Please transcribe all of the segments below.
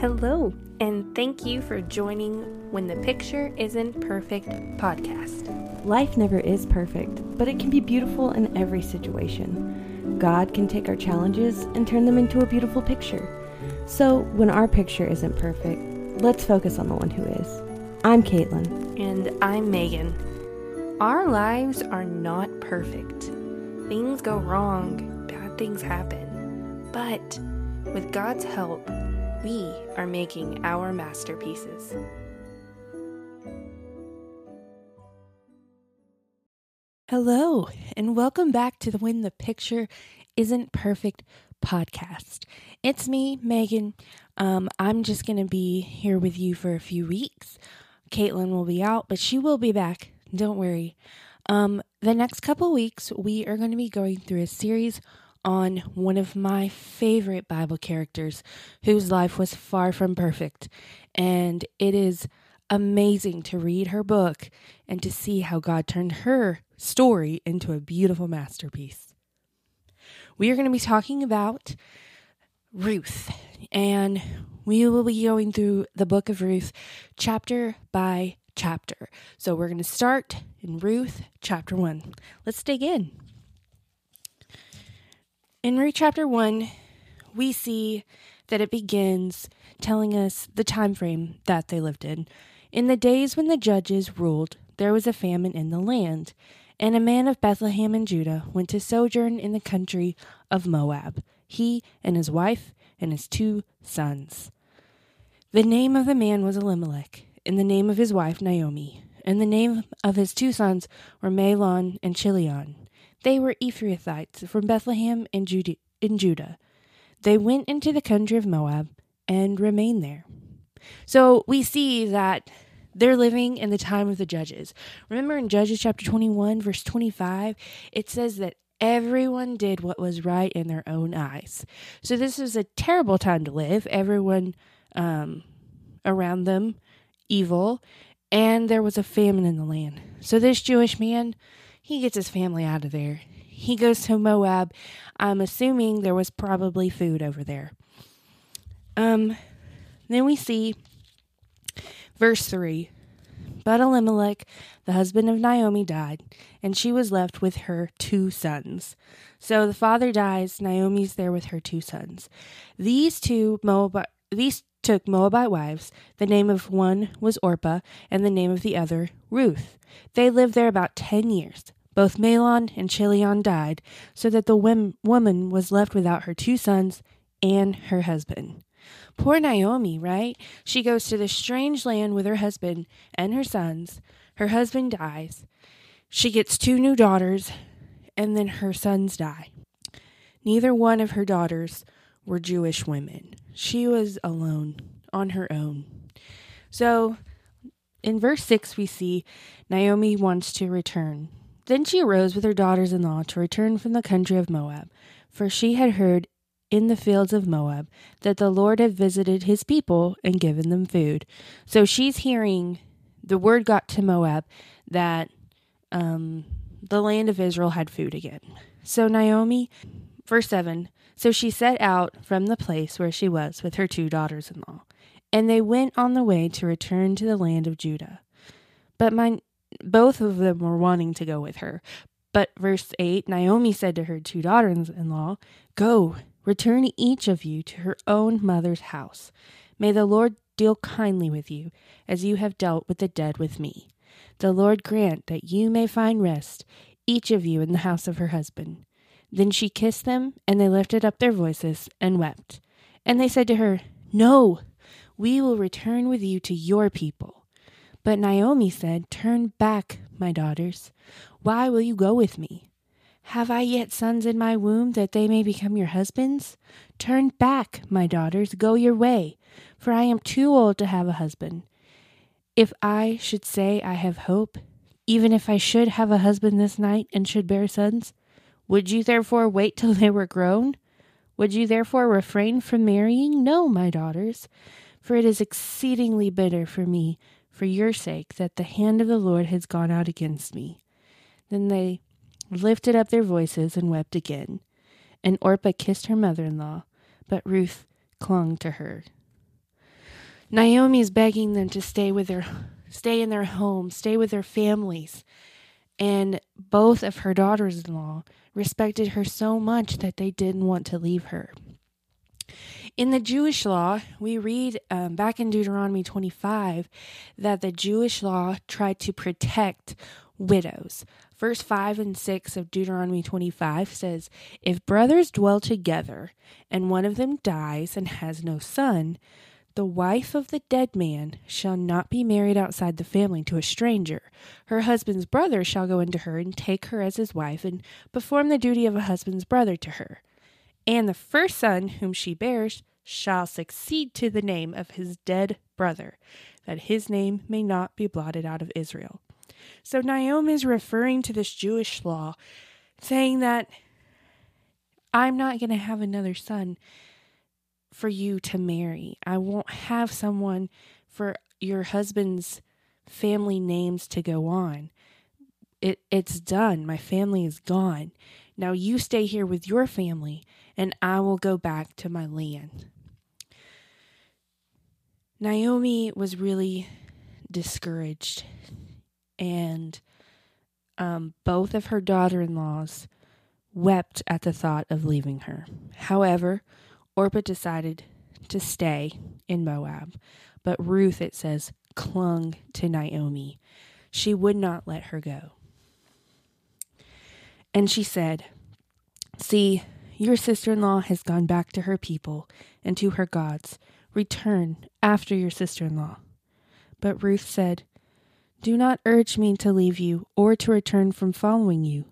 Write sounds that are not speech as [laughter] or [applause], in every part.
Hello, and thank you for joining When the Picture Isn't Perfect podcast. Life never is perfect, but it can be beautiful in every situation. God can take our challenges and turn them into a beautiful picture. So, when our picture isn't perfect, let's focus on the one who is. I'm Caitlin. And I'm Megan. Our lives are not perfect. Things go wrong, bad things happen. But with God's help, we are making our masterpieces. Hello, and welcome back to the When the Picture Isn't Perfect podcast. It's me, Megan. Um, I'm just going to be here with you for a few weeks. Caitlin will be out, but she will be back. Don't worry. Um, the next couple weeks, we are going to be going through a series on one of my favorite Bible characters whose life was far from perfect. And it is amazing to read her book and to see how God turned her story into a beautiful masterpiece. We are going to be talking about Ruth, and we will be going through the book of Ruth chapter by chapter. So we're going to start in Ruth chapter 1. Let's dig in. In Ruth chapter 1, we see that it begins telling us the time frame that they lived in. In the days when the judges ruled, there was a famine in the land, and a man of Bethlehem in Judah went to sojourn in the country of Moab, he and his wife and his two sons. The name of the man was Elimelech, and the name of his wife Naomi, and the name of his two sons were Mahlon and Chilion. They were Ephrathites from Bethlehem in Judah. They went into the country of Moab and remained there. So we see that they're living in the time of the judges. Remember in Judges chapter 21, verse 25, it says that everyone did what was right in their own eyes. So this was a terrible time to live. Everyone um, around them evil, and there was a famine in the land. So this Jewish man he gets his family out of there. He goes to Moab. I'm assuming there was probably food over there. Um, then we see verse 3. But Elimelech, the husband of Naomi, died, and she was left with her two sons. So the father dies, Naomi's there with her two sons. These two Moabite, these took Moabite wives. The name of one was Orpah, and the name of the other Ruth. They lived there about ten years. Both Mahlon and Chilion died, so that the woman was left without her two sons and her husband. Poor Naomi, right? She goes to this strange land with her husband and her sons. Her husband dies. She gets two new daughters, and then her sons die. Neither one of her daughters were Jewish women. She was alone, on her own. So, in verse 6, we see Naomi wants to return. Then she arose with her daughters in law to return from the country of Moab, for she had heard in the fields of Moab that the Lord had visited his people and given them food. So she's hearing the word got to Moab that um, the land of Israel had food again. So Naomi, verse 7 So she set out from the place where she was with her two daughters in law, and they went on the way to return to the land of Judah. But my both of them were wanting to go with her. But verse 8 Naomi said to her two daughters in law, Go, return each of you to her own mother's house. May the Lord deal kindly with you, as you have dealt with the dead with me. The Lord grant that you may find rest, each of you in the house of her husband. Then she kissed them, and they lifted up their voices and wept. And they said to her, No, we will return with you to your people. But Naomi said, Turn back, my daughters. Why will you go with me? Have I yet sons in my womb that they may become your husbands? Turn back, my daughters, go your way, for I am too old to have a husband. If I should say I have hope, even if I should have a husband this night and should bear sons, would you therefore wait till they were grown? Would you therefore refrain from marrying? No, my daughters, for it is exceedingly bitter for me for your sake that the hand of the Lord has gone out against me. Then they lifted up their voices and wept again. And Orpah kissed her mother in law, but Ruth clung to her. Naomi is begging them to stay with their stay in their home, stay with their families. And both of her daughters in law respected her so much that they didn't want to leave her. In the Jewish law, we read um, back in Deuteronomy 25 that the Jewish law tried to protect widows. Verse 5 and 6 of Deuteronomy 25 says, If brothers dwell together, and one of them dies and has no son, the wife of the dead man shall not be married outside the family to a stranger. Her husband's brother shall go into her and take her as his wife and perform the duty of a husband's brother to her. And the first son whom she bears shall succeed to the name of his dead brother, that his name may not be blotted out of Israel. So Naomi is referring to this Jewish law, saying that I'm not going to have another son for you to marry. I won't have someone for your husband's family names to go on. It it's done. My family is gone. Now you stay here with your family and I will go back to my land. Naomi was really discouraged and um, both of her daughter in laws wept at the thought of leaving her. However, Orpah decided to stay in Moab, but Ruth, it says, clung to Naomi. She would not let her go. And she said, See, your sister in law has gone back to her people and to her gods. Return after your sister in law. But Ruth said, Do not urge me to leave you or to return from following you,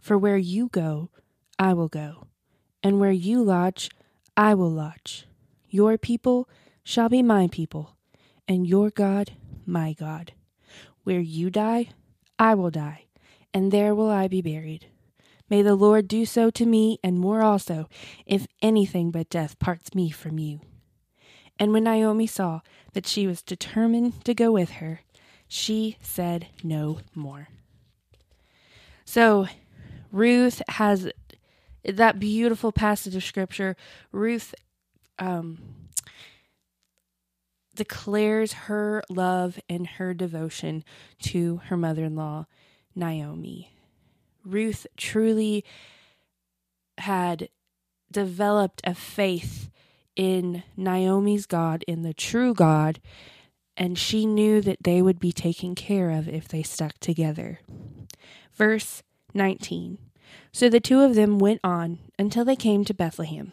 for where you go, I will go, and where you lodge, I will lodge. Your people shall be my people, and your God my God. Where you die, I will die, and there will I be buried. May the Lord do so to me, and more also, if anything but death parts me from you. And when Naomi saw that she was determined to go with her, she said no more. So, Ruth has that beautiful passage of scripture, Ruth um, declares her love and her devotion to her mother in law, Naomi. Ruth truly had developed a faith in Naomi's God, in the true God, and she knew that they would be taken care of if they stuck together. Verse 19 so the two of them went on until they came to Bethlehem.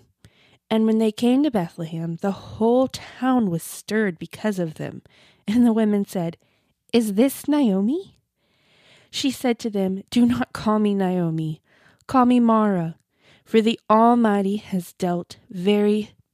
And when they came to Bethlehem, the whole town was stirred because of them. [laughs] And the women said, Is this Naomi? She said to them, Do not call me Naomi, call me Mara, for the Almighty has dealt very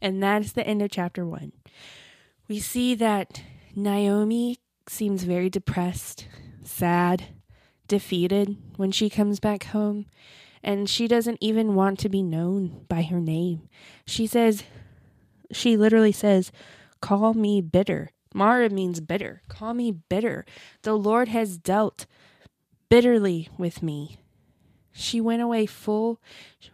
And that is the end of chapter one. We see that Naomi seems very depressed, sad, defeated when she comes back home, and she doesn't even want to be known by her name. She says, she literally says, Call me bitter. Mara means bitter. Call me bitter. The Lord has dealt bitterly with me. She went away full.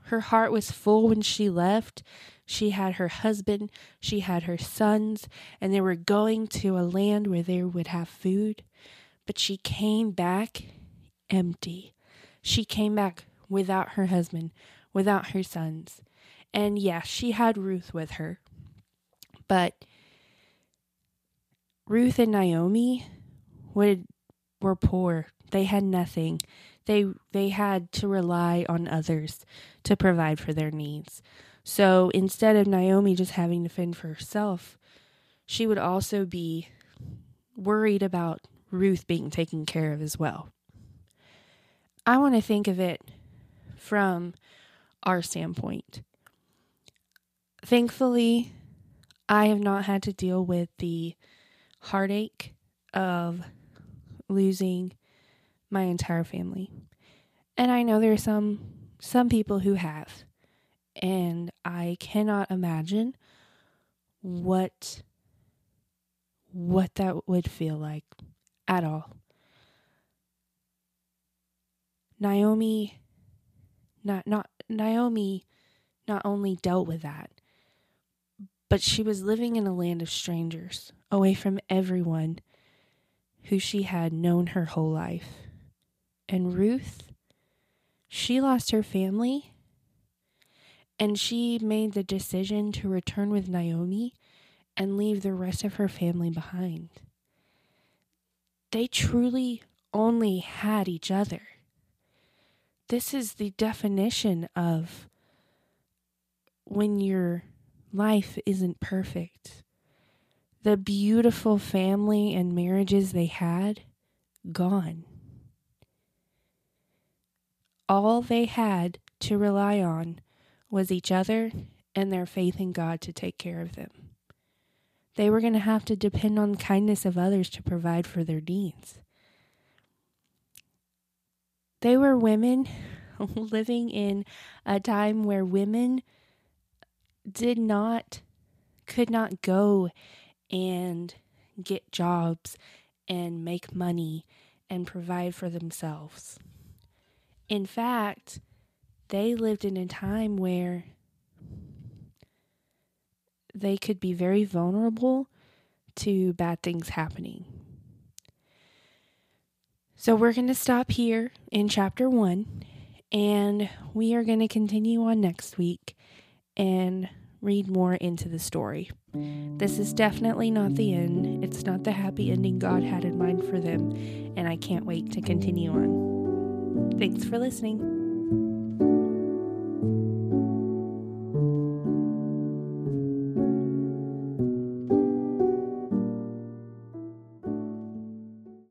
Her heart was full when she left. She had her husband, she had her sons, and they were going to a land where they would have food. But she came back empty. She came back without her husband, without her sons. And yes, she had Ruth with her. But Ruth and Naomi would were poor. They had nothing. They they had to rely on others to provide for their needs. So instead of Naomi just having to fend for herself, she would also be worried about Ruth being taken care of as well. I want to think of it from our standpoint. Thankfully, I have not had to deal with the heartache of losing my entire family. And I know there are some some people who have. And I cannot imagine what what that would feel like at all. Naomi not not Naomi not only dealt with that, but she was living in a land of strangers, away from everyone who she had known her whole life. And Ruth, she lost her family and she made the decision to return with Naomi and leave the rest of her family behind. They truly only had each other. This is the definition of when your life isn't perfect. The beautiful family and marriages they had, gone. All they had to rely on was each other and their faith in God to take care of them. They were going to have to depend on the kindness of others to provide for their needs. They were women [laughs] living in a time where women did not, could not go and get jobs and make money and provide for themselves. In fact, they lived in a time where they could be very vulnerable to bad things happening. So, we're going to stop here in chapter one, and we are going to continue on next week and read more into the story. This is definitely not the end. It's not the happy ending God had in mind for them, and I can't wait to continue on. Thanks for listening.